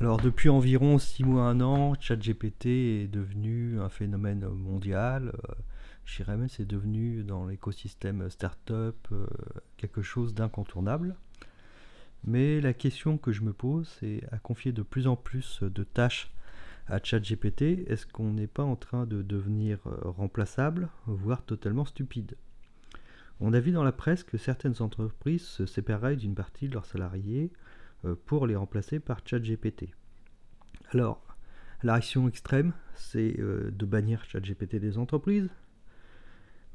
Alors depuis environ 6 mois, 1 an, ChatGPT est devenu un phénomène mondial. Euh, je même c'est devenu dans l'écosystème startup euh, quelque chose d'incontournable. Mais la question que je me pose, c'est à confier de plus en plus de tâches à ChatGPT, est-ce qu'on n'est pas en train de devenir euh, remplaçable, voire totalement stupide? On a vu dans la presse que certaines entreprises se sépareraient d'une partie de leurs salariés euh, pour les remplacer par ChatGPT. Alors, la réaction extrême, c'est euh, de bannir ChatGPT des entreprises,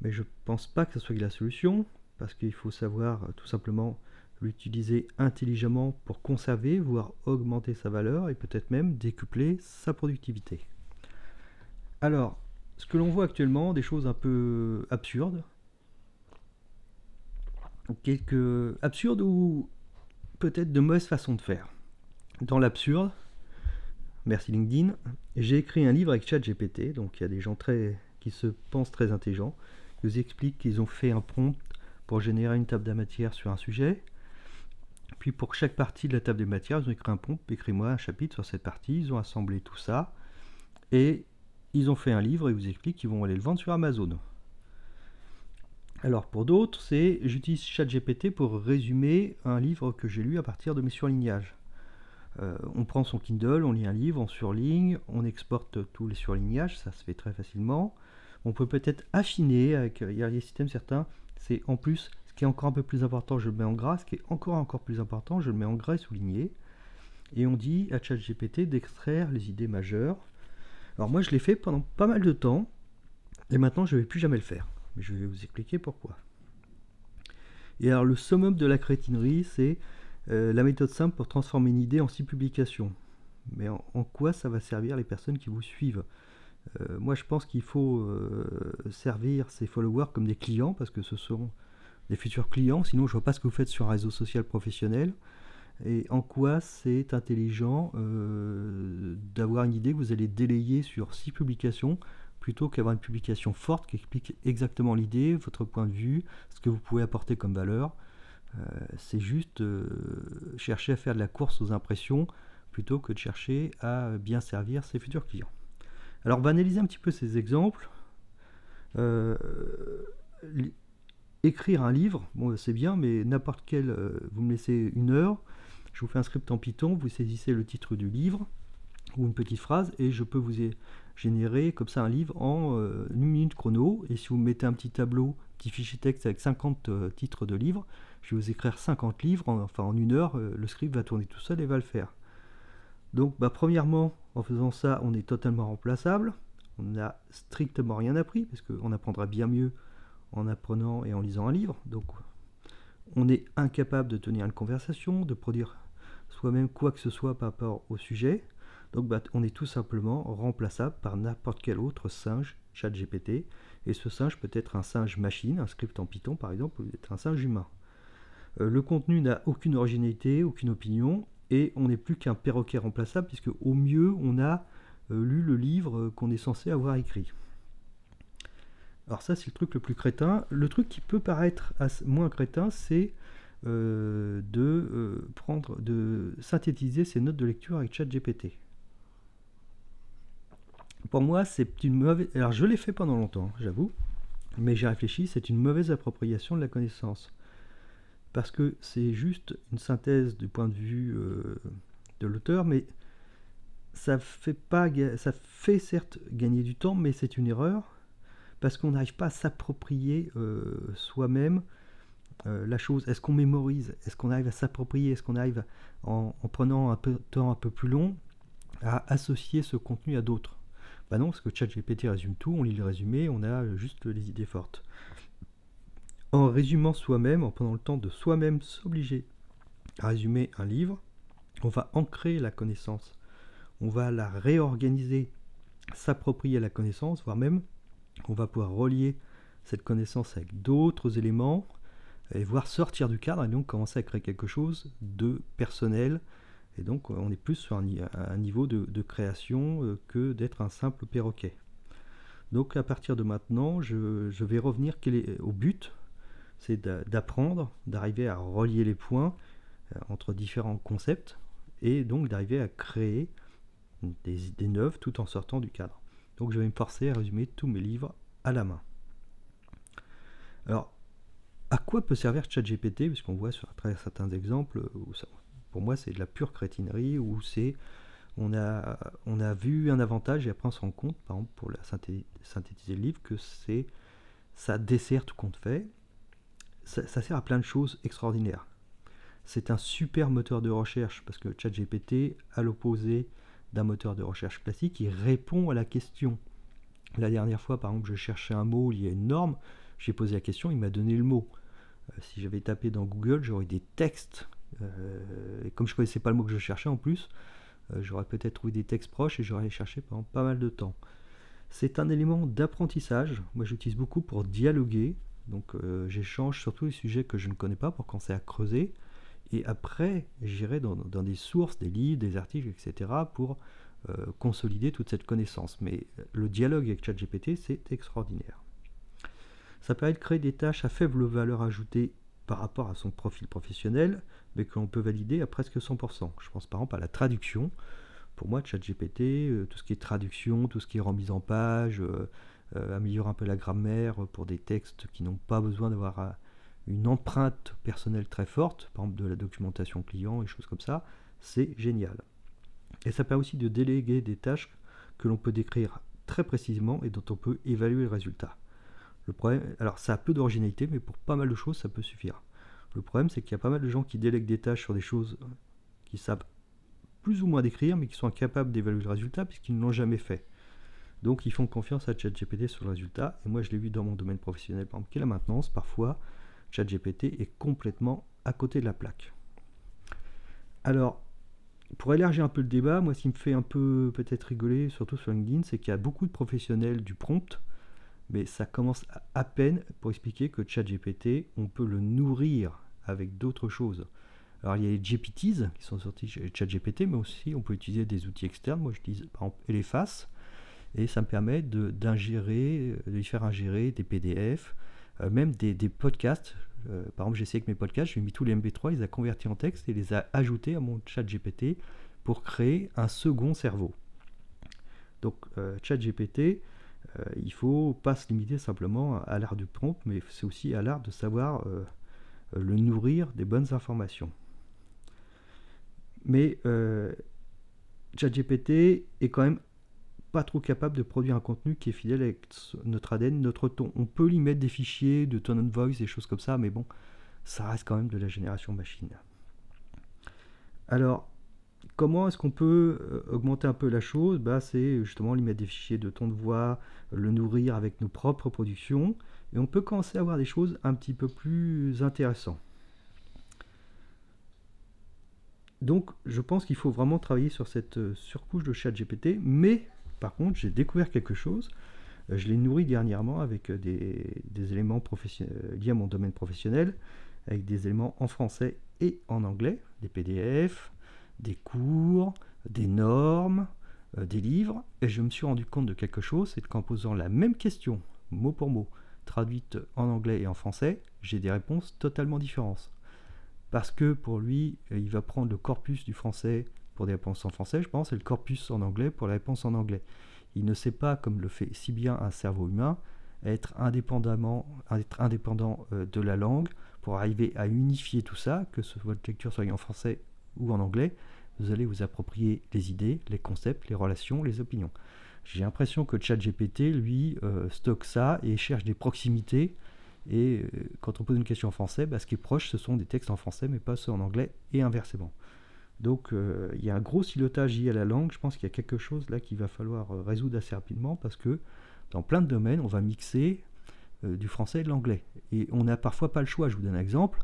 mais je ne pense pas que ce soit la solution, parce qu'il faut savoir tout simplement l'utiliser intelligemment pour conserver, voire augmenter sa valeur et peut-être même décupler sa productivité. Alors, ce que l'on voit actuellement, des choses un peu absurdes, quelques absurdes ou peut-être de mauvaises façons de faire. Dans l'absurde, merci LinkedIn, j'ai écrit un livre avec ChatGPT, donc il y a des gens très, qui se pensent très intelligents, qui vous expliquent qu'ils ont fait un prompt pour générer une table de matière sur un sujet, puis pour chaque partie de la table des matières, ils ont écrit un pompe, écris-moi un chapitre sur cette partie, ils ont assemblé tout ça, et ils ont fait un livre et vous expliquent qu'ils vont aller le vendre sur Amazon. Alors pour d'autres, c'est j'utilise ChatGPT pour résumer un livre que j'ai lu à partir de mes surlignages. Euh, on prend son Kindle, on lit un livre, on surligne, on exporte tous les surlignages, ça se fait très facilement. On peut peut-être affiner avec, il y a des systèmes certains, c'est en plus qui est encore un peu plus important, je le mets en gras. Ce qui est encore encore plus important, je le mets en gras souligné. Et on dit à ChatGPT d'extraire les idées majeures. Alors moi, je l'ai fait pendant pas mal de temps. Et maintenant, je ne vais plus jamais le faire. Mais je vais vous expliquer pourquoi. Et alors, le summum de la crétinerie, c'est euh, la méthode simple pour transformer une idée en six publications. Mais en, quoi ça va servir les personnes qui vous suivent? Euh, Moi, je pense qu'il faut euh, servir ces followers comme des clients parce que ce sont des futurs clients. Sinon, je vois pas ce que vous faites sur un réseau social professionnel. Et en quoi c'est intelligent d'avoir une idée que vous allez délayer sur six publications plutôt qu'avoir une publication forte qui explique exactement l'idée, votre point de vue, ce que vous pouvez apporter comme valeur. Euh, c'est juste euh, chercher à faire de la course aux impressions plutôt que de chercher à bien servir ses futurs clients. Alors on va analyser un petit peu ces exemples écrire un livre, bon, c'est bien, mais n'importe quel, euh, vous me laissez une heure, je vous fais un script en Python, vous saisissez le titre du livre ou une petite phrase et je peux vous générer comme ça un livre en euh, une minute chrono. Et si vous mettez un petit tableau, petit fichier texte avec 50 euh, titres de livres, je vais vous écrire 50 livres, enfin en une heure, le script va tourner tout seul et va le faire. Donc, bah, premièrement, en faisant ça, on est totalement remplaçable. On n'a strictement rien appris, parce qu'on apprendra bien mieux en apprenant et en lisant un livre. Donc on est incapable de tenir une conversation, de produire soi-même quoi que ce soit par rapport au sujet. Donc bah, on est tout simplement remplaçable par n'importe quel autre singe chat GPT. Et ce singe peut être un singe machine, un script en Python par exemple, ou être un singe humain. Euh, le contenu n'a aucune originalité, aucune opinion, et on n'est plus qu'un perroquet remplaçable, puisque au mieux on a euh, lu le livre qu'on est censé avoir écrit. Alors ça, c'est le truc le plus crétin. Le truc qui peut paraître moins crétin, c'est euh, de euh, prendre, de synthétiser ses notes de lecture avec ChatGPT. Pour moi, c'est une mauvaise. Alors, je l'ai fait pendant longtemps, j'avoue, mais j'ai réfléchi, c'est une mauvaise appropriation de la connaissance, parce que c'est juste une synthèse du point de vue euh, de l'auteur, mais ça fait pas, ça fait certes gagner du temps, mais c'est une erreur parce qu'on n'arrive pas à s'approprier euh, soi-même euh, la chose. Est-ce qu'on mémorise? Est-ce qu'on arrive à s'approprier? Est-ce qu'on arrive, en, prenant un peu temps un peu plus long, à associer ce contenu à d'autres? Bah non, parce que ChatGPT résume tout, on lit le résumé, on a juste les idées fortes. En résumant soi-même, en prenant le temps de soi-même s'obliger à résumer un livre, on va ancrer la connaissance, on va la réorganiser, s'approprier la connaissance, voire même on va pouvoir relier cette connaissance avec d'autres éléments et voir sortir du cadre et donc commencer à créer quelque chose de personnel. Et donc on est plus sur un, niveau de, création euh, que d'être un simple perroquet. Donc à partir de maintenant, je, vais revenir au but, c'est d'apprendre, d'arriver à relier les points euh, entre différents concepts et donc d'arriver à créer des idées neuves tout en sortant du cadre. Donc je vais me forcer à résumer tous mes livres à la main. Alors, à quoi peut servir ChatGPT? Puisqu'on voit sur certains exemples où pour moi c'est de la pure crétinerie, où c'est on a, on a vu un avantage et après on se rend compte, par exemple pour la synthétiser le livre, que c'est ça dessert tout compte fait. Ça, sert à plein de choses extraordinaires. C'est un super moteur de recherche parce que ChatGPT, à l'opposé d'un moteur de recherche classique, il répond à la question. La dernière fois, par exemple, je cherchais un mot lié à une norme, j'ai posé la question, il m'a donné le mot. Euh, si j'avais tapé dans Google, j'aurais des textes. Euh, et comme je ne connaissais pas le mot que je cherchais en plus, euh, j'aurais peut-être trouvé des textes proches et j'aurais cherché pendant pas mal de temps. C'est un élément d'apprentissage. Moi, j'utilise beaucoup pour dialoguer. Donc, j'échange surtout les sujets que je ne connais pas pour commencer à creuser. Et après, j'irai dans, des sources, des livres, des articles, etc. pour consolider toute cette connaissance. Mais le dialogue avec ChatGPT, c'est extraordinaire. Ça permet de créer des tâches à faible valeur ajoutée par rapport à son profil professionnel, mais que l'on peut valider à presque 100%. Je pense par exemple à la traduction. Pour moi, ChatGPT, euh, tout ce qui est traduction, tout ce qui est remise en page, euh, euh, améliore un peu la grammaire pour des textes qui n'ont pas besoin d'avoir une empreinte personnelle très forte, par exemple de la documentation client et choses comme ça, c'est génial. Et ça permet aussi de déléguer des tâches que l'on peut décrire très précisément et dont on peut évaluer le résultat. Le problème, alors ça a peu d'originalité, mais pour pas mal de choses, ça peut suffire. Le problème, c'est qu'il y a pas mal de gens qui délèguent des tâches sur des choses qui savent plus ou moins décrire, mais qui sont incapables d'évaluer le résultat puisqu'ils ne l'ont jamais fait. Donc ils font confiance à ChatGPT sur le résultat. Et moi, je l'ai vu dans mon domaine professionnel, par exemple, qui est la maintenance. Parfois, ChatGPT est complètement à côté de la plaque. Alors, pour élargir un peu le débat, moi, ce qui me fait un peu peut-être rigoler, surtout sur LinkedIn, c'est qu'il y a beaucoup de professionnels du prompt mais ça commence à peine pour expliquer que ChatGPT, on peut le nourrir avec d'autres choses. Alors il y a les GPTs qui sont sortis chez ChatGPT, mais aussi on peut utiliser des outils externes. Moi j'utilise par exemple Elephas, et ça me permet d'ingérer, de, lui faire ingérer des PDF, euh, même des, podcasts. Euh, par exemple, j'ai essayé avec mes podcasts, j'ai mis tous les MP3, il les a convertis en texte et les a ajoutés à mon ChatGPT pour créer un second cerveau. Donc euh, ChatGPT, euh, il faut pas se limiter simplement à l'art du prompt, mais c'est aussi à l'art de savoir euh, euh, le nourrir des bonnes informations. Mais ChatGPT est quand même pas trop capable de produire un contenu qui est fidèle avec notre ADN, notre ton. On peut lui mettre des fichiers de tone of voice, des choses comme ça, mais bon, ça reste quand même de la génération machine. Alors, Comment est-ce qu'on peut euh, augmenter un peu la chose? Bah, C'est justement lui mettre des fichiers de ton de voix, le nourrir avec nos propres productions, et on peut commencer à avoir des choses un petit peu plus intéressantes. Donc je pense qu'il faut vraiment travailler sur cette euh, surcouche de chat GPT, mais par contre j'ai découvert quelque chose. Euh, je l'ai nourri dernièrement avec des, des éléments liés à mon domaine professionnel, avec des éléments en français et en anglais, des PDF, des cours, des normes, euh, des livres, et je me suis rendu compte de quelque chose, c'est qu'en posant la même question, mot pour mot, traduite en anglais et en français, j'ai des réponses totalement différentes. Parce que pour lui, euh, il va prendre le corpus du français pour des réponses en français, je pense, et le corpus en anglais pour les réponses en anglais. Il ne sait pas, comme le fait si bien un cerveau humain, être, indépendamment, être indépendant euh, de la langue pour arriver à unifier tout ça, que votre lecture soit en français ou en anglais, vous allez vous approprier les idées, les concepts, les relations, les opinions. J'ai l'impression que ChatGPT, lui, euh, stocke ça et cherche des proximités. Et euh, quand on pose une question en français, bah, ce qui est proche, ce sont des textes en français, mais pas ceux en anglais, et inversement. Donc euh, il y a un gros silotage lié à la langue. Je pense qu'il y a quelque chose là qu'il va falloir résoudre assez rapidement parce que dans plein de domaines, on va mixer du français et de l'anglais. Et on n'a parfois pas le choix. Je vous donne un exemple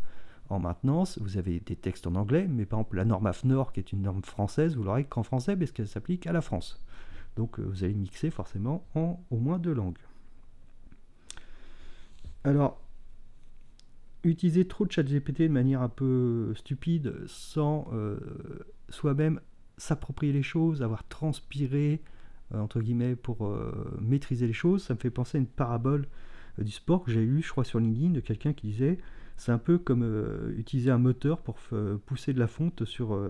en maintenance, vous avez des textes en anglais, mais par exemple la norme AFNOR, qui est une norme française, vous l'aurez qu'en français parce qu'elle s'applique à la France. Donc euh, vous allez mixer forcément en au moins deux langues. Alors, utiliser trop de chat GPT de manière un peu stupide, sans euh, soi-même s'approprier les choses, avoir transpiré, euh, entre guillemets, pour maîtriser les choses, ça me fait penser à une parabole du sport que j'ai eu, je crois, sur LinkedIn, de quelqu'un qui disait c'est un peu comme euh, utiliser un moteur pour pousser de la fonte sur, euh,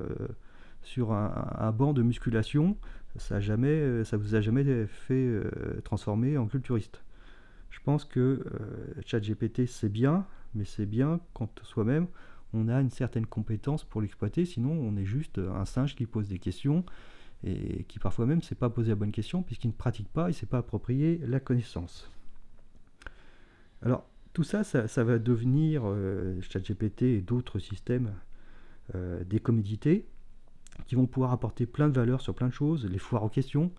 sur un, banc de musculation, ça ne ça vous a jamais fait transformer en culturiste. Je pense que ChatGPT c'est bien, mais c'est bien quand soi-même on a une certaine compétence pour l'exploiter, sinon on est juste un singe qui pose des questions et qui parfois même ne sait pas poser la bonne question puisqu'il ne pratique pas, il ne s'est pas approprié la connaissance. Alors tout ça, ça, va devenir, euh, ChatGPT et d'autres systèmes, euh, des commodités qui vont pouvoir apporter plein de valeur sur plein de choses, les foires aux questions.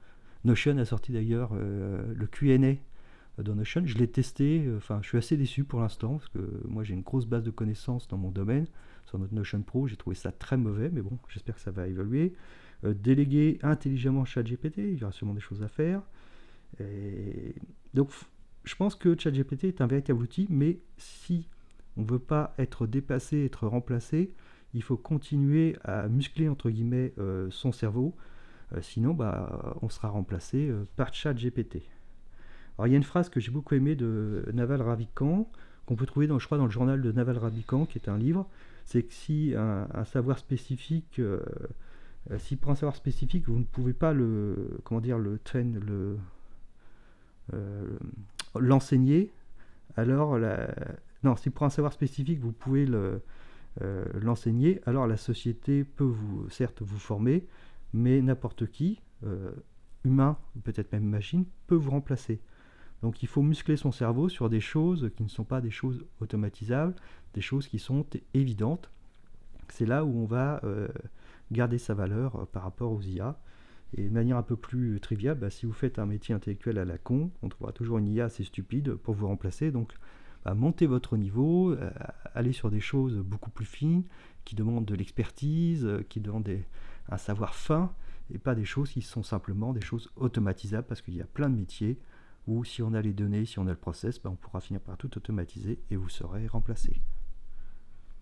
Notion a sorti d'ailleurs euh, le QA dans Notion. Je l'ai testé, enfin je suis assez déçu pour l'instant, parce que moi j'ai une grosse base de connaissances dans mon domaine, sur notre Notion Pro, j'ai trouvé ça très mauvais, mais bon, j'espère que ça va évoluer. déléguer intelligemment ChatGPT, il y aura sûrement des choses à faire. Donc je pense que ChatGPT est un véritable outil, mais si on ne veut pas être dépassé, être remplacé, il faut continuer à muscler entre guillemets euh, son cerveau, euh, sinon bah, on sera remplacé euh, par ChatGPT. Alors il y a une phrase que j'ai beaucoup aimée de Naval Ravikant, qu'on peut trouver dans, je crois, dans le journal de Naval Ravikant, qui est un livre, c'est que si un, savoir spécifique, si pour un savoir spécifique vous ne pouvez pas le, comment dire, le train, le l'enseigner, alors non, si pour un savoir spécifique vous pouvez euh, l'enseigner, alors la société peut vous certes vous former, mais n'importe qui, euh, humain ou peut-être même machine, peut vous remplacer. Donc il faut muscler son cerveau sur des choses qui ne sont pas des choses automatisables, des choses qui sont évidentes. C'est là où on va euh, garder sa valeur par rapport aux IA. Et de manière un peu plus triviale, bah, si vous faites un métier intellectuel à la con, on trouvera toujours une IA assez stupide pour vous remplacer. Donc, bah, montez votre niveau, euh, allez sur des choses beaucoup plus fines, qui demandent de l'expertise, euh, qui demandent un savoir fin, et pas des choses qui sont simplement des choses automatisables, parce qu'il y a plein de métiers où si on a les données, si on a le process, bah, on pourra finir par tout automatiser et vous serez remplacé.